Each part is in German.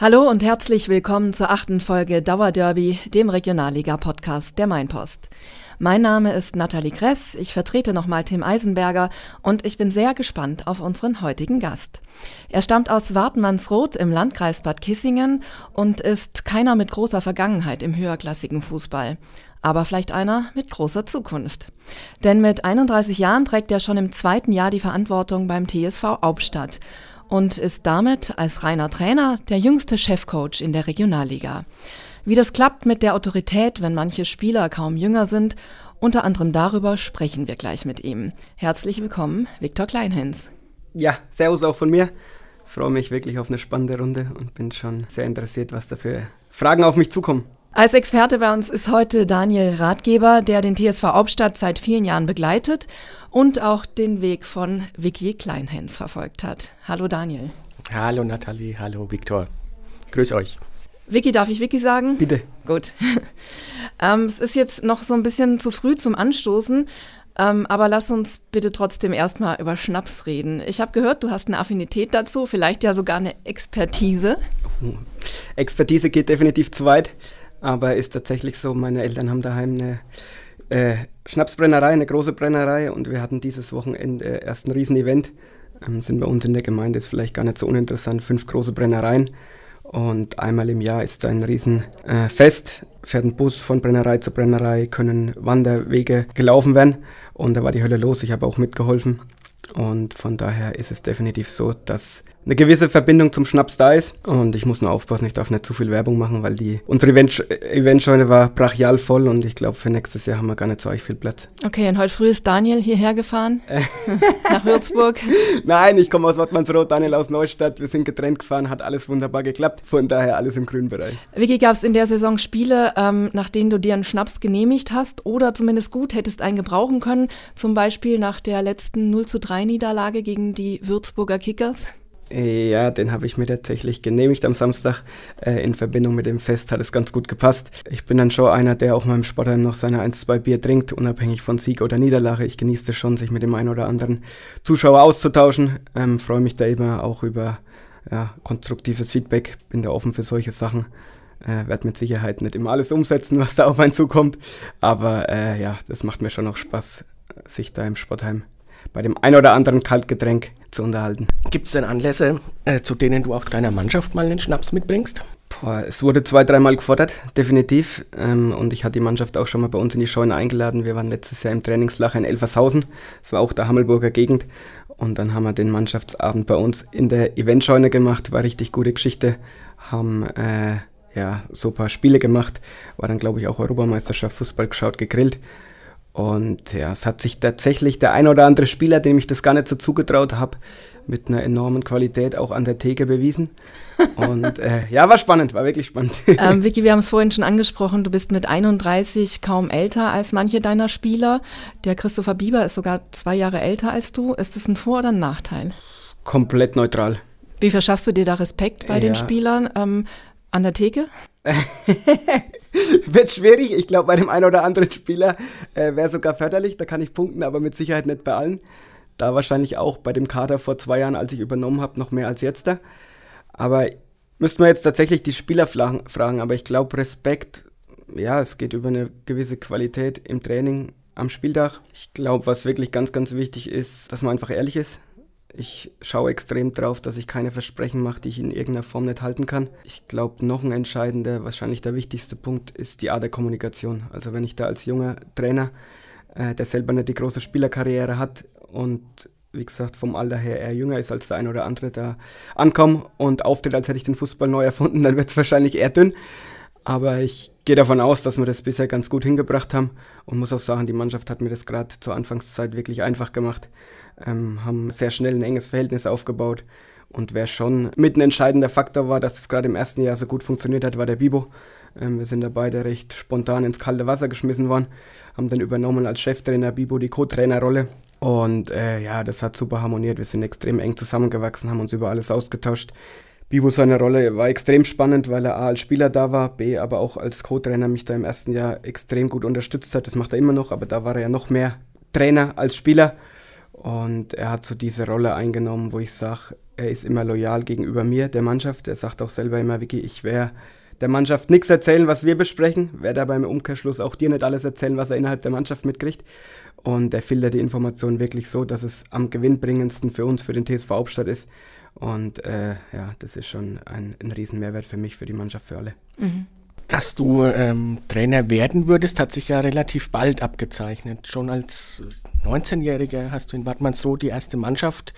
Hallo und herzlich willkommen zur achten Folge Dauerderby, dem Regionalliga-Podcast der Mainpost. Mein Name ist Nathalie Kress, ich vertrete nochmal Tim Eisenberger und ich bin sehr gespannt auf unseren heutigen Gast. Er stammt aus Wartmannsroth im Landkreis Bad Kissingen und ist keiner mit großer Vergangenheit im höherklassigen Fußball aber vielleicht einer mit großer Zukunft. Denn mit 31 Jahren trägt er schon im zweiten Jahr die Verantwortung beim TSV Hauptstadt und ist damit als reiner Trainer der jüngste Chefcoach in der Regionalliga. Wie das klappt mit der Autorität, wenn manche Spieler kaum jünger sind, unter anderem darüber sprechen wir gleich mit ihm. Herzlich willkommen, Viktor Kleinhens. Ja, Servus auch von mir. Freue mich wirklich auf eine spannende Runde und bin schon sehr interessiert, was da für Fragen auf mich zukommen. Als Experte bei uns ist heute Daniel Ratgeber, der den TSV Hauptstadt seit vielen Jahren begleitet und auch den Weg von Vicky Kleinhens verfolgt hat. Hallo Daniel. Hallo Nathalie, hallo Viktor. Grüß euch. Vicky, darf ich Vicky sagen? Bitte. Gut. ähm, es ist jetzt noch so ein bisschen zu früh zum Anstoßen, ähm, aber lass uns bitte trotzdem erstmal über Schnaps reden. Ich habe gehört, du hast eine Affinität dazu, vielleicht ja sogar eine Expertise. Expertise geht definitiv zu weit. Aber ist tatsächlich so, meine Eltern haben daheim eine äh, Schnapsbrennerei, eine große Brennerei und wir hatten dieses Wochenende erst ein Riesenevent. Ähm, sind bei uns in der Gemeinde, ist vielleicht gar nicht so uninteressant, fünf große Brennereien. Und einmal im Jahr ist ein Riesenfest, äh, fährt ein Bus von Brennerei zu Brennerei, können Wanderwege gelaufen werden. Und da war die Hölle los, ich habe auch mitgeholfen. Und von daher ist es definitiv so, dass eine gewisse Verbindung zum Schnaps da ist. Und ich muss nur aufpassen, ich darf nicht zu viel Werbung machen, weil die unsere Event Eventscheune war brachial voll und ich glaube, für nächstes Jahr haben wir gar nicht so euch viel Platz. Okay, und heute früh ist Daniel hierher gefahren nach Würzburg. Nein, ich komme aus Wattmannsroth, Daniel aus Neustadt. Wir sind getrennt gefahren, hat alles wunderbar geklappt. Von daher alles im grünen Bereich. Vicky, gab es in der Saison Spiele, ähm, nach denen du dir einen Schnaps genehmigt hast oder zumindest gut hättest einen gebrauchen können? Zum Beispiel nach der letzten 0 zu 3 Niederlage gegen die Würzburger Kickers? Ja, den habe ich mir tatsächlich genehmigt am Samstag. Äh, in Verbindung mit dem Fest hat es ganz gut gepasst. Ich bin dann schon einer, der auch mal im Sportheim noch seine 1, 2 Bier trinkt, unabhängig von Sieg oder Niederlage. Ich genieße es schon, sich mit dem einen oder anderen Zuschauer auszutauschen. Ähm, Freue mich da immer auch über ja, konstruktives Feedback. Bin da offen für solche Sachen. Äh, werde mit Sicherheit nicht immer alles umsetzen, was da auf einen zukommt. Aber äh, ja, das macht mir schon auch Spaß, sich da im Sportheim bei dem ein oder anderen Kaltgetränk zu unterhalten. Gibt es denn Anlässe, äh, zu denen du auch deiner Mannschaft mal einen Schnaps mitbringst? Boah, es wurde zwei, dreimal gefordert, definitiv. Ähm, und ich hatte die Mannschaft auch schon mal bei uns in die Scheune eingeladen. Wir waren letztes Jahr im Trainingslager in Elfershausen. Das war auch der Hammelburger Gegend. Und dann haben wir den Mannschaftsabend bei uns in der Eventscheune gemacht. War richtig gute Geschichte. Haben äh, ja, so ein paar Spiele gemacht. War dann, glaube ich, auch Europameisterschaft Fußball geschaut, gegrillt. Und ja, es hat sich tatsächlich der ein oder andere Spieler, dem ich das gar nicht so zugetraut habe, mit einer enormen Qualität auch an der Theke bewiesen. Und äh, ja, war spannend, war wirklich spannend. Ähm, Vicky, wir haben es vorhin schon angesprochen, du bist mit 31 kaum älter als manche deiner Spieler. Der Christopher Bieber ist sogar zwei Jahre älter als du. Ist das ein Vor- oder ein Nachteil? Komplett neutral. Wie verschaffst du dir da Respekt bei ja. den Spielern ähm, an der Theke? Wird schwierig. Ich glaube, bei dem einen oder anderen Spieler äh, wäre sogar förderlich. Da kann ich punkten, aber mit Sicherheit nicht bei allen. Da wahrscheinlich auch bei dem Kader vor zwei Jahren, als ich übernommen habe, noch mehr als jetzt da. Aber müssten wir jetzt tatsächlich die Spieler fragen. Aber ich glaube, Respekt, ja, es geht über eine gewisse Qualität im Training am Spieltag. Ich glaube, was wirklich ganz, ganz wichtig ist, dass man einfach ehrlich ist. Ich schaue extrem drauf, dass ich keine Versprechen mache, die ich in irgendeiner Form nicht halten kann. Ich glaube, noch ein entscheidender, wahrscheinlich der wichtigste Punkt ist die Art der Kommunikation. Also wenn ich da als junger Trainer, äh, der selber nicht die große Spielerkarriere hat und wie gesagt, vom Alter her eher jünger ist als der ein oder andere da ankomme und auftritt, als hätte ich den Fußball neu erfunden, dann wird es wahrscheinlich eher dünn. Aber ich gehe davon aus, dass wir das bisher ganz gut hingebracht haben und muss auch sagen, die Mannschaft hat mir das gerade zur Anfangszeit wirklich einfach gemacht ähm, haben sehr schnell ein enges Verhältnis aufgebaut. Und wer schon mit ein entscheidender Faktor war, dass es gerade im ersten Jahr so gut funktioniert hat, war der Bibo. Ähm, wir sind da beide recht spontan ins kalte Wasser geschmissen worden, haben dann übernommen als Cheftrainer Bibo die Co-Trainerrolle. Und äh, ja, das hat super harmoniert. Wir sind extrem eng zusammengewachsen, haben uns über alles ausgetauscht. Bibo seine Rolle war extrem spannend, weil er A als Spieler da war, B aber auch als Co-Trainer mich da im ersten Jahr extrem gut unterstützt hat. Das macht er immer noch, aber da war er ja noch mehr Trainer als Spieler. Und er hat so diese Rolle eingenommen, wo ich sage, er ist immer loyal gegenüber mir, der Mannschaft. Er sagt auch selber immer, Vicky, ich wäre der Mannschaft nichts erzählen, was wir besprechen, werde aber im Umkehrschluss auch dir nicht alles erzählen, was er innerhalb der Mannschaft mitkriegt. Und er filtert die Informationen wirklich so, dass es am gewinnbringendsten für uns, für den TSV Hauptstadt ist. Und äh, ja, das ist schon ein, ein Riesenmehrwert für mich, für die Mannschaft, für alle. Mhm. Dass du ähm, Trainer werden würdest, hat sich ja relativ bald abgezeichnet. Schon als 19-Jähriger hast du in Wattmannsroth die erste Mannschaft,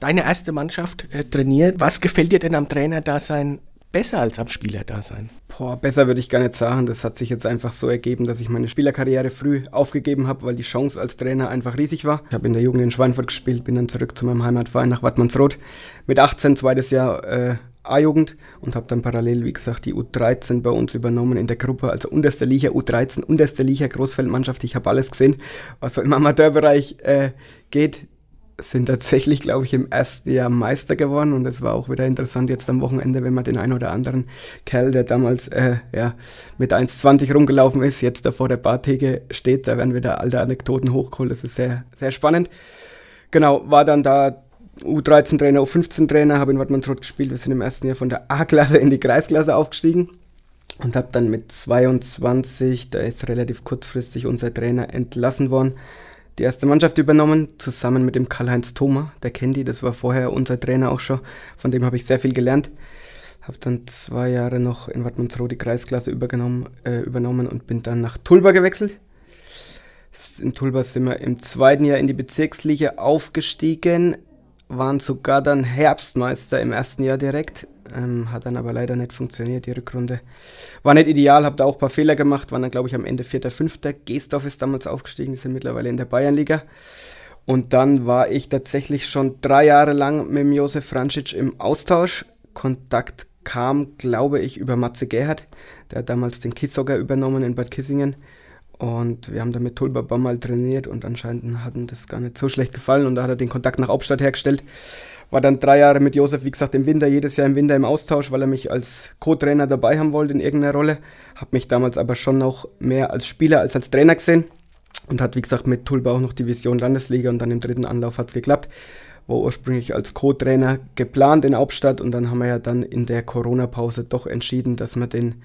deine erste Mannschaft äh, trainiert. Was gefällt dir denn am Trainerdasein besser als am Spielerdasein? Boah, besser würde ich gar nicht sagen. Das hat sich jetzt einfach so ergeben, dass ich meine Spielerkarriere früh aufgegeben habe, weil die Chance als Trainer einfach riesig war. Ich habe in der Jugend in Schweinfurt gespielt, bin dann zurück zu meinem Heimatverein nach Wattmannsroth. Mit 18 zweites Jahr äh, A-Jugend und habe dann parallel, wie gesagt, die U13 bei uns übernommen in der Gruppe, also unterste Liga U13, unterste Liga Großfeldmannschaft. Ich habe alles gesehen, was so im Amateurbereich äh, geht sind tatsächlich, glaube ich, im ersten Jahr Meister geworden und es war auch wieder interessant jetzt am Wochenende, wenn man den einen oder anderen Kerl, der damals äh, ja, mit 1,20 rumgelaufen ist, jetzt da vor der Bartheke steht, da werden wieder alte Anekdoten hochgeholt, das ist sehr, sehr spannend. Genau, war dann da U13-Trainer, U15-Trainer, habe in Wattmannsroth gespielt, wir sind im ersten Jahr von der A-Klasse in die Kreisklasse aufgestiegen und habe dann mit 22, da ist relativ kurzfristig unser Trainer entlassen worden, die erste Mannschaft übernommen, zusammen mit dem Karl-Heinz Thoma, der kennt die, das war vorher unser Trainer auch schon, von dem habe ich sehr viel gelernt. Habe dann zwei Jahre noch in Wattmannsroth die Kreisklasse übergenommen, äh, übernommen und bin dann nach Tulba gewechselt. In Tulba sind wir im zweiten Jahr in die Bezirksliga aufgestiegen, waren sogar dann Herbstmeister im ersten Jahr direkt. Ähm, hat dann aber leider nicht funktioniert, die Rückrunde. War nicht ideal, habe da auch ein paar Fehler gemacht, waren dann, glaube ich, am Ende 4., 5. Geesdorf ist damals aufgestiegen, sind mittlerweile in der Bayernliga. Und dann war ich tatsächlich schon drei Jahre lang mit Josef Francic im Austausch. Kontakt kam, glaube ich, über Matze Gerhardt. Der hat damals den Kidsogger übernommen in Bad Kissingen. Und wir haben da mit Tulba mal trainiert und anscheinend hat ihm das gar nicht so schlecht gefallen. Und da hat er den Kontakt nach Hauptstadt hergestellt. War dann drei Jahre mit Josef, wie gesagt, im Winter, jedes Jahr im Winter im Austausch, weil er mich als Co-Trainer dabei haben wollte in irgendeiner Rolle. Hab mich damals aber schon noch mehr als Spieler als als Trainer gesehen. Und hat, wie gesagt, mit Tulba auch noch die Vision Landesliga und dann im dritten Anlauf hat es geklappt. War ursprünglich als Co-Trainer geplant in Hauptstadt und dann haben wir ja dann in der Corona-Pause doch entschieden, dass wir den,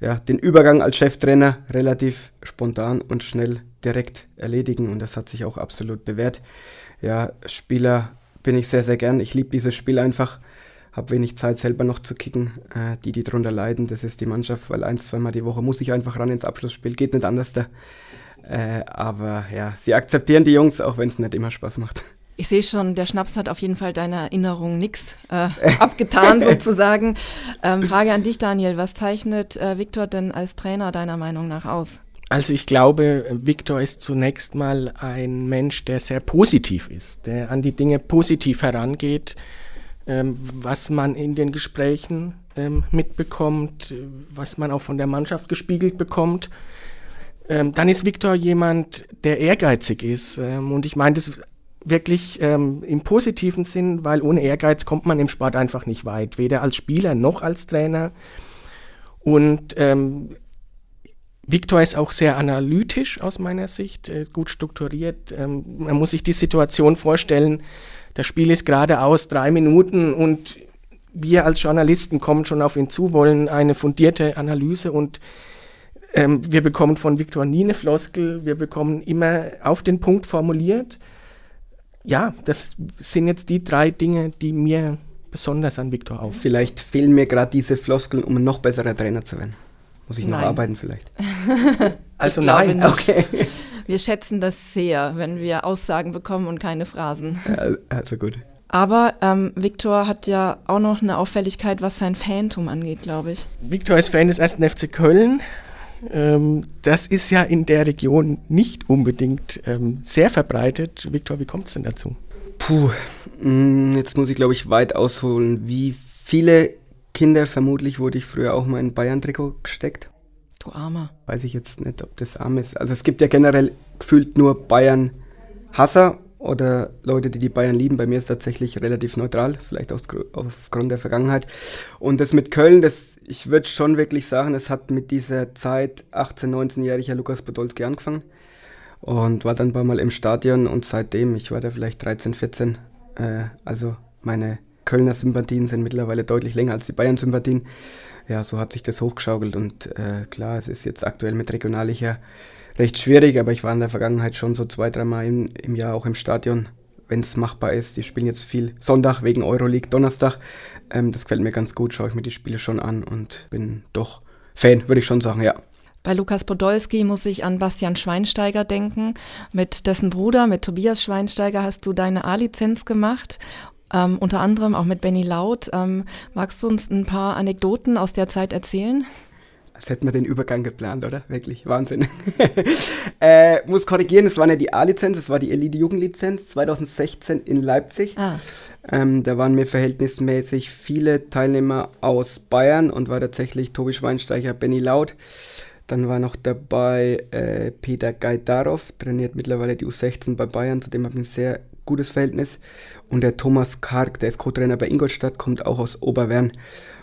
ja, den Übergang als Cheftrainer relativ spontan und schnell direkt erledigen und das hat sich auch absolut bewährt. Ja, Spieler bin ich sehr, sehr gern. Ich liebe dieses Spiel einfach. Habe wenig Zeit selber noch zu kicken. Äh, die, die drunter leiden, das ist die Mannschaft, weil ein, zweimal die Woche muss ich einfach ran ins Abschlussspiel. Geht nicht anders da. Äh, aber ja, sie akzeptieren die Jungs, auch wenn es nicht immer Spaß macht. Ich sehe schon, der Schnaps hat auf jeden Fall deiner Erinnerung nichts äh, abgetan, sozusagen. Ähm, Frage an dich, Daniel. Was zeichnet äh, Viktor denn als Trainer deiner Meinung nach aus? Also ich glaube, Viktor ist zunächst mal ein Mensch, der sehr positiv ist, der an die Dinge positiv herangeht, ähm, was man in den Gesprächen ähm, mitbekommt, was man auch von der Mannschaft gespiegelt bekommt. Ähm, dann ist Viktor jemand, der ehrgeizig ist. Ähm, und ich meine das wirklich ähm, im positiven Sinn, weil ohne Ehrgeiz kommt man im Sport einfach nicht weit, weder als Spieler noch als Trainer. Und ähm, Victor ist auch sehr analytisch aus meiner Sicht, äh, gut strukturiert. Ähm, man muss sich die Situation vorstellen, das Spiel ist geradeaus drei Minuten und wir als Journalisten kommen schon auf ihn zu, wollen eine fundierte Analyse und ähm, wir bekommen von Victor nie eine Floskel, wir bekommen immer auf den Punkt formuliert. Ja, das sind jetzt die drei Dinge, die mir besonders an Victor auf. Vielleicht fehlen mir gerade diese Floskeln, um ein noch besserer Trainer zu werden. Muss ich nein. noch arbeiten vielleicht? also nein, nicht. okay. Wir schätzen das sehr, wenn wir Aussagen bekommen und keine Phrasen. Also gut. Aber ähm, Viktor hat ja auch noch eine Auffälligkeit, was sein Phantom angeht, glaube ich. Viktor ist Fan des ersten FC Köln. Ähm, das ist ja in der Region nicht unbedingt ähm, sehr verbreitet. Viktor, wie kommt es denn dazu? Puh, mm, jetzt muss ich, glaube ich, weit ausholen. Wie viele Kinder. Vermutlich wurde ich früher auch mal in Bayern-Trikot gesteckt. Du Armer. Weiß ich jetzt nicht, ob das arm ist. Also es gibt ja generell gefühlt nur Bayern-Hasser oder Leute, die die Bayern lieben. Bei mir ist es tatsächlich relativ neutral, vielleicht aus, aufgrund der Vergangenheit. Und das mit Köln, das, ich würde schon wirklich sagen, es hat mit dieser Zeit 18-, 19-jähriger Lukas Podolski angefangen und war dann ein paar Mal im Stadion und seitdem, ich war da vielleicht 13, 14, äh, also meine Kölner Sympathien sind mittlerweile deutlich länger als die Bayern-Sympathien. Ja, so hat sich das hochgeschaukelt und äh, klar, es ist jetzt aktuell mit Regionalliga recht schwierig, aber ich war in der Vergangenheit schon so zwei, dreimal im, im Jahr auch im Stadion, wenn es machbar ist. Die spielen jetzt viel Sonntag wegen Euroleague, Donnerstag. Ähm, das gefällt mir ganz gut, schaue ich mir die Spiele schon an und bin doch Fan, würde ich schon sagen, ja. Bei Lukas Podolski muss ich an Bastian Schweinsteiger denken. Mit dessen Bruder, mit Tobias Schweinsteiger, hast du deine A-Lizenz gemacht. Ähm, unter anderem auch mit Benny Laut. Ähm, magst du uns ein paar Anekdoten aus der Zeit erzählen? Als hätten wir den Übergang geplant, oder? Wirklich, Wahnsinn. äh, muss korrigieren, es war nicht die A-Lizenz, es war die Elite-Jugendlizenz 2016 in Leipzig. Ah. Ähm, da waren mir verhältnismäßig viele Teilnehmer aus Bayern und war tatsächlich Tobi Schweinsteiger, Benny Laut. Dann war noch dabei äh, Peter Gajdarov, trainiert mittlerweile die U16 bei Bayern, zu dem habe ich ein sehr gutes Verhältnis. Und der Thomas Karg, der ist Co-Trainer bei Ingolstadt, kommt auch aus Oberwern.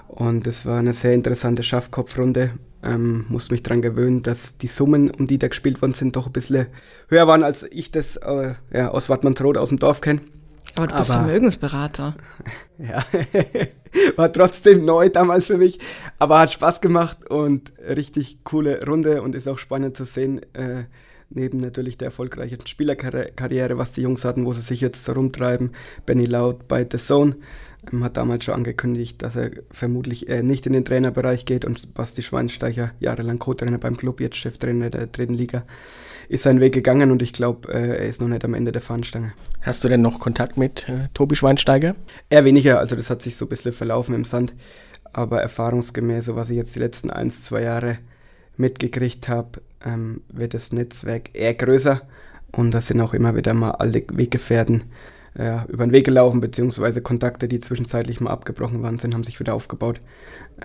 Und das war eine sehr interessante Schafkopfrunde. Ähm, muss mich daran gewöhnen, dass die Summen, um die da gespielt worden sind, doch ein bisschen höher waren, als ich das äh, ja, aus Wattmannsroth aus dem Dorf kenne. Aber du bist aber, Vermögensberater. Ja, war trotzdem neu damals für mich, aber hat Spaß gemacht und richtig coole Runde und ist auch spannend zu sehen, äh, neben natürlich der erfolgreichen Spielerkarriere, was die Jungs hatten, wo sie sich jetzt rumtreiben. Benny Laut bei The Zone hat damals schon angekündigt, dass er vermutlich äh, nicht in den Trainerbereich geht und Basti Schweinsteiger, jahrelang Co-Trainer beim Club, jetzt Cheftrainer der dritten Liga, ist seinen Weg gegangen und ich glaube, äh, er ist noch nicht am Ende der Fahnenstange. Hast du denn noch Kontakt mit äh, Tobi Schweinsteiger? Eher weniger, also das hat sich so ein bisschen verlaufen im Sand, aber erfahrungsgemäß, so was ich jetzt die letzten ein, zwei Jahre mitgekriegt habe, ähm, wird das Netzwerk eher größer und da sind auch immer wieder mal alle Weggefährten äh, über den Weg gelaufen, beziehungsweise Kontakte, die zwischenzeitlich mal abgebrochen waren sind, haben sich wieder aufgebaut.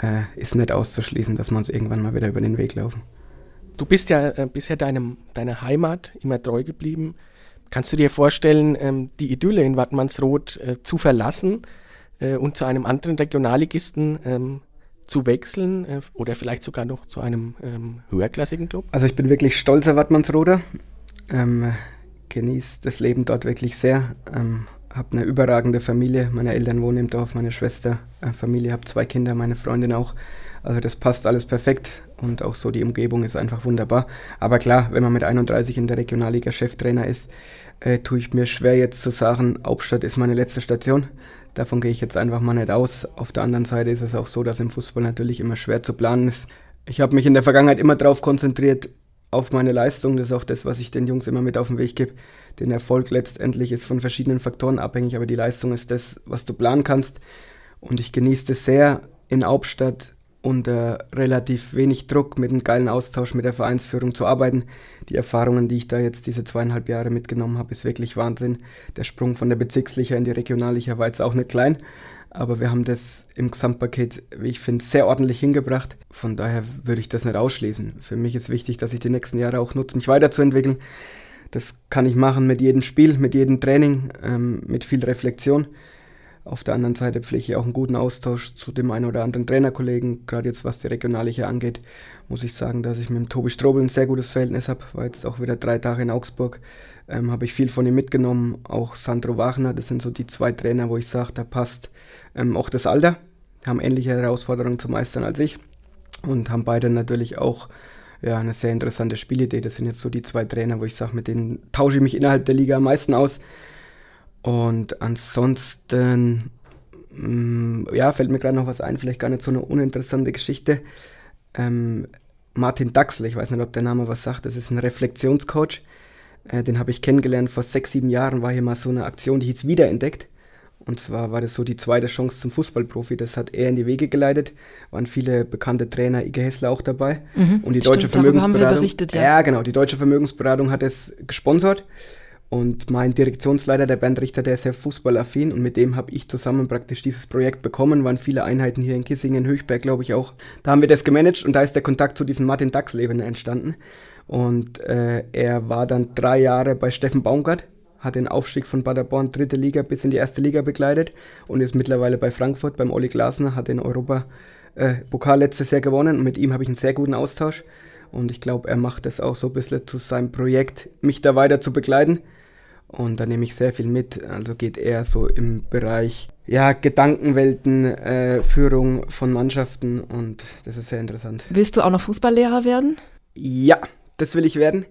Äh, ist nicht auszuschließen, dass wir uns irgendwann mal wieder über den Weg laufen. Du bist ja äh, bisher deinem, deiner Heimat immer treu geblieben. Kannst du dir vorstellen, ähm, die Idylle in Wattmannsroth äh, zu verlassen äh, und zu einem anderen Regionalligisten ähm, zu wechseln äh, oder vielleicht sogar noch zu einem ähm, höherklassigen Club? Also ich bin wirklich stolzer Wattmannsroder, ähm, genieße das Leben dort wirklich sehr, ähm, habe eine überragende Familie, meine Eltern wohnen im Dorf, meine Schwester, äh, Familie, habe zwei Kinder, meine Freundin auch. Also das passt alles perfekt und auch so die Umgebung ist einfach wunderbar. Aber klar, wenn man mit 31 in der Regionalliga Cheftrainer ist, äh, tue ich mir schwer jetzt zu sagen, Hauptstadt ist meine letzte Station. Davon gehe ich jetzt einfach mal nicht aus. Auf der anderen Seite ist es auch so, dass im Fußball natürlich immer schwer zu planen ist. Ich habe mich in der Vergangenheit immer darauf konzentriert, auf meine Leistung. Das ist auch das, was ich den Jungs immer mit auf den Weg gebe. Den Erfolg letztendlich ist von verschiedenen Faktoren abhängig, aber die Leistung ist das, was du planen kannst. Und ich genieße es sehr, in Hauptstadt unter relativ wenig Druck mit einem geilen Austausch mit der Vereinsführung zu arbeiten. Die Erfahrungen, die ich da jetzt diese zweieinhalb Jahre mitgenommen habe, ist wirklich Wahnsinn. Der Sprung von der Bezirksliga in die Regionalliga war jetzt auch nicht klein, aber wir haben das im Gesamtpaket, wie ich finde, sehr ordentlich hingebracht. Von daher würde ich das nicht ausschließen. Für mich ist wichtig, dass ich die nächsten Jahre auch nutze, mich weiterzuentwickeln. Das kann ich machen mit jedem Spiel, mit jedem Training, ähm, mit viel Reflexion. Auf der anderen Seite pflege ich auch einen guten Austausch zu dem einen oder anderen Trainerkollegen. Gerade jetzt, was die Regionalliga angeht, muss ich sagen, dass ich mit dem Tobi Strobel ein sehr gutes Verhältnis habe. War jetzt auch wieder drei Tage in Augsburg. Ähm, habe ich viel von ihm mitgenommen. Auch Sandro Wagner, das sind so die zwei Trainer, wo ich sage, da passt ähm, auch das Alter. Haben ähnliche Herausforderungen zu meistern als ich. Und haben beide natürlich auch ja, eine sehr interessante Spielidee. Das sind jetzt so die zwei Trainer, wo ich sage, mit denen tausche ich mich innerhalb der Liga am meisten aus. Und ansonsten, mh, mm, ja, fällt mir gerade noch was ein, vielleicht gar nicht so eine uninteressante Geschichte. Ähm, Martin Daxel, ich weiß nicht, ob der Name was sagt, das ist ein Reflexionscoach. Äh, den habe ich kennengelernt vor sechs, sieben Jahren, war hier mal so eine Aktion, die hieß Wiederentdeckt. Und zwar war das so die zweite Chance zum Fußballprofi. Das hat er in die Wege geleitet. Waren viele bekannte Trainer, Ige Hessler auch dabei. Mhm, und die stimmt, deutsche Vermögensberatung. Berichtet, ja. ja, genau. Die deutsche Vermögensberatung hat es gesponsert. Und mein Direktionsleiter, der Bernd Richter, der ist sehr fußballaffin und mit dem habe ich zusammen praktisch dieses Projekt bekommen. Waren viele Einheiten hier in Kissingen, Höchberg, glaube ich auch. Da haben wir das gemanagt und da ist der Kontakt zu diesem Martin Dachsleben entstanden. Und äh, er war dann drei Jahre bei Steffen Baumgart, hat den Aufstieg von Paderborn dritte Liga bis in die erste Liga begleitet und ist mittlerweile bei Frankfurt beim Olli Glasner, hat den Europa äh, letztes Jahr gewonnen und mit ihm habe ich einen sehr guten Austausch. Und ich glaube, er macht es auch so ein bisschen zu seinem Projekt, mich da weiter zu begleiten. Und da nehme ich sehr viel mit. Also geht eher so im Bereich ja, Gedankenwelten, äh, Führung von Mannschaften und das ist sehr interessant. Willst du auch noch Fußballlehrer werden? Ja, das will ich werden.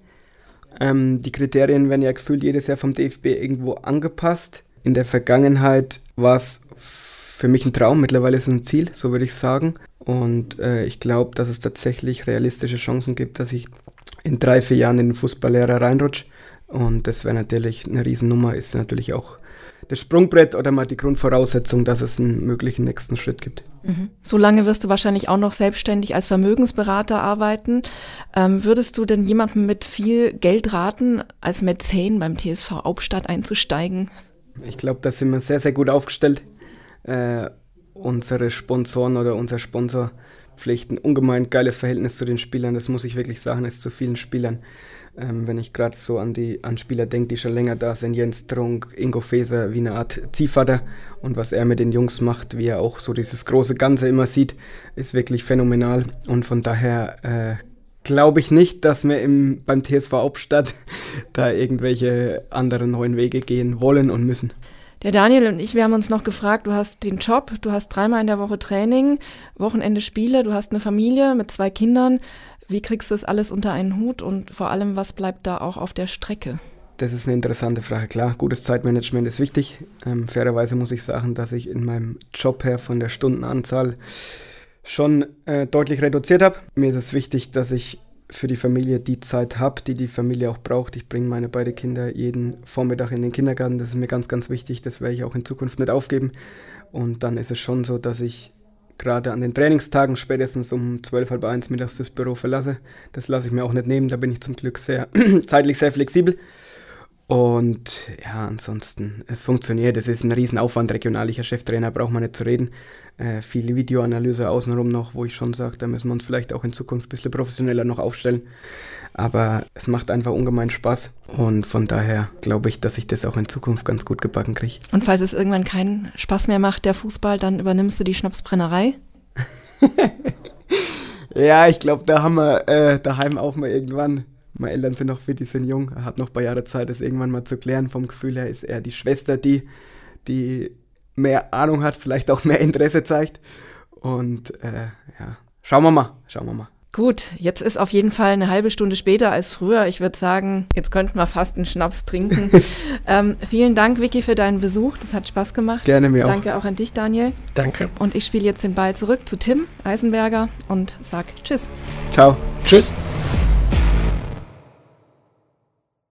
Ähm, die Kriterien werden ja gefühlt jedes Jahr vom DFB irgendwo angepasst. In der Vergangenheit war es für mich ein Traum, mittlerweile ist es ein Ziel, so würde ich sagen. Und äh, ich glaube, dass es tatsächlich realistische Chancen gibt, dass ich in drei, vier Jahren in den Fußballlehrer reinrutsche. Und das wäre natürlich eine Riesennummer, ist natürlich auch das Sprungbrett oder mal die Grundvoraussetzung, dass es einen möglichen nächsten Schritt gibt. Mhm. So lange wirst du wahrscheinlich auch noch selbstständig als Vermögensberater arbeiten. Ähm, würdest du denn jemandem mit viel Geld raten, als Mäzen beim TSV Hauptstadt einzusteigen? Ich glaube, da sind wir sehr, sehr gut aufgestellt. Äh, unsere Sponsoren oder unser Sponsor pflichten ungemein geiles Verhältnis zu den Spielern. Das muss ich wirklich sagen, ist zu vielen Spielern. Ähm, wenn ich gerade so an die an Spieler denke, die schon länger da sind, Jens Trunk, Ingo Feser, wie eine Art Ziehvater und was er mit den Jungs macht, wie er auch so dieses große Ganze immer sieht, ist wirklich phänomenal und von daher äh, glaube ich nicht, dass wir im, beim TSV Hauptstadt da irgendwelche anderen neuen Wege gehen wollen und müssen. Der Daniel und ich, wir haben uns noch gefragt, du hast den Job, du hast dreimal in der Woche Training, Wochenende Spiele, du hast eine Familie mit zwei Kindern. Wie kriegst du das alles unter einen Hut und vor allem, was bleibt da auch auf der Strecke? Das ist eine interessante Frage. Klar, gutes Zeitmanagement ist wichtig. Ähm, fairerweise muss ich sagen, dass ich in meinem Job her von der Stundenanzahl schon äh, deutlich reduziert habe. Mir ist es wichtig, dass ich für die Familie die Zeit habe, die die Familie auch braucht. Ich bringe meine beiden Kinder jeden Vormittag in den Kindergarten. Das ist mir ganz, ganz wichtig. Das werde ich auch in Zukunft nicht aufgeben. Und dann ist es schon so, dass ich gerade an den Trainingstagen spätestens um 12, halb eins mittags das Büro verlasse. Das lasse ich mir auch nicht nehmen, da bin ich zum Glück sehr zeitlich sehr flexibel. Und ja, ansonsten, es funktioniert. Es ist ein Riesenaufwand. Regionallicher Cheftrainer braucht man nicht zu reden. Äh, viele Videoanalyse außenrum noch, wo ich schon sage, da müssen wir uns vielleicht auch in Zukunft ein bisschen professioneller noch aufstellen. Aber es macht einfach ungemein Spaß und von daher glaube ich, dass ich das auch in Zukunft ganz gut gebacken kriege. Und falls es irgendwann keinen Spaß mehr macht, der Fußball, dann übernimmst du die Schnapsbrennerei? ja, ich glaube, da haben wir äh, daheim auch mal irgendwann. Meine Eltern sind noch fit, die sind jung. Er hat noch ein paar Jahre Zeit, das irgendwann mal zu klären. Vom Gefühl her ist er die Schwester, die, die mehr Ahnung hat, vielleicht auch mehr Interesse zeigt. Und äh, ja, schauen wir mal, schauen wir mal. Gut, jetzt ist auf jeden Fall eine halbe Stunde später als früher. Ich würde sagen, jetzt könnten wir fast einen Schnaps trinken. ähm, vielen Dank, Vicky, für deinen Besuch. Das hat Spaß gemacht. Gerne mir Danke auch. Danke auch an dich, Daniel. Danke. Und ich spiele jetzt den Ball zurück zu Tim Eisenberger und sag Tschüss. Ciao. Tschüss.